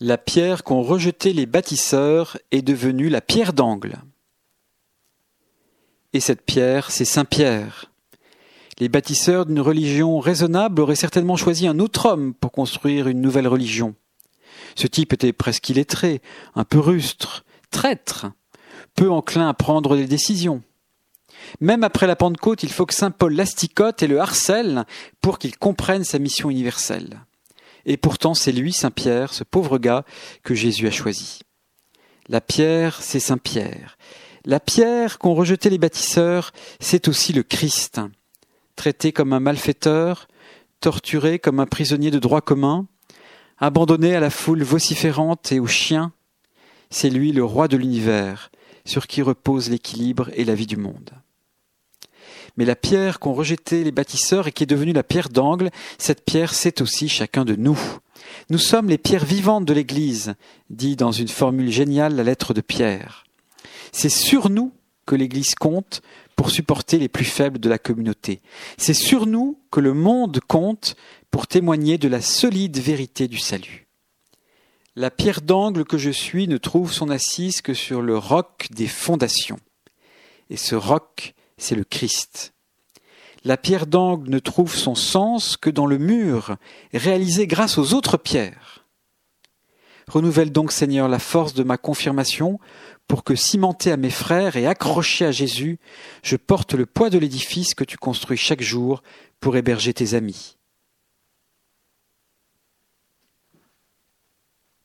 La pierre qu'ont rejetée les bâtisseurs est devenue la pierre d'angle. Et cette pierre, c'est Saint Pierre. Les bâtisseurs d'une religion raisonnable auraient certainement choisi un autre homme pour construire une nouvelle religion. Ce type était presque illettré, un peu rustre, traître, peu enclin à prendre des décisions. Même après la Pentecôte, il faut que saint Paul l'asticote et le harcèle pour qu'il comprenne sa mission universelle. Et pourtant, c'est lui, Saint Pierre, ce pauvre gars, que Jésus a choisi. La pierre, c'est Saint Pierre. La pierre qu'ont rejeté les bâtisseurs, c'est aussi le Christ. Traité comme un malfaiteur, torturé comme un prisonnier de droit commun, abandonné à la foule vociférante et aux chiens, c'est lui le roi de l'univers, sur qui repose l'équilibre et la vie du monde. Mais la pierre qu'ont rejetée les bâtisseurs et qui est devenue la pierre d'angle, cette pierre, c'est aussi chacun de nous. Nous sommes les pierres vivantes de l'Église, dit dans une formule géniale la lettre de Pierre. C'est sur nous que l'Église compte pour supporter les plus faibles de la communauté. C'est sur nous que le monde compte pour témoigner de la solide vérité du salut. La pierre d'angle que je suis ne trouve son assise que sur le roc des fondations. Et ce roc, c'est le Christ. La pierre d'angle ne trouve son sens que dans le mur, réalisé grâce aux autres pierres. Renouvelle donc, Seigneur, la force de ma confirmation, pour que, cimenté à mes frères et accroché à Jésus, je porte le poids de l'édifice que tu construis chaque jour pour héberger tes amis.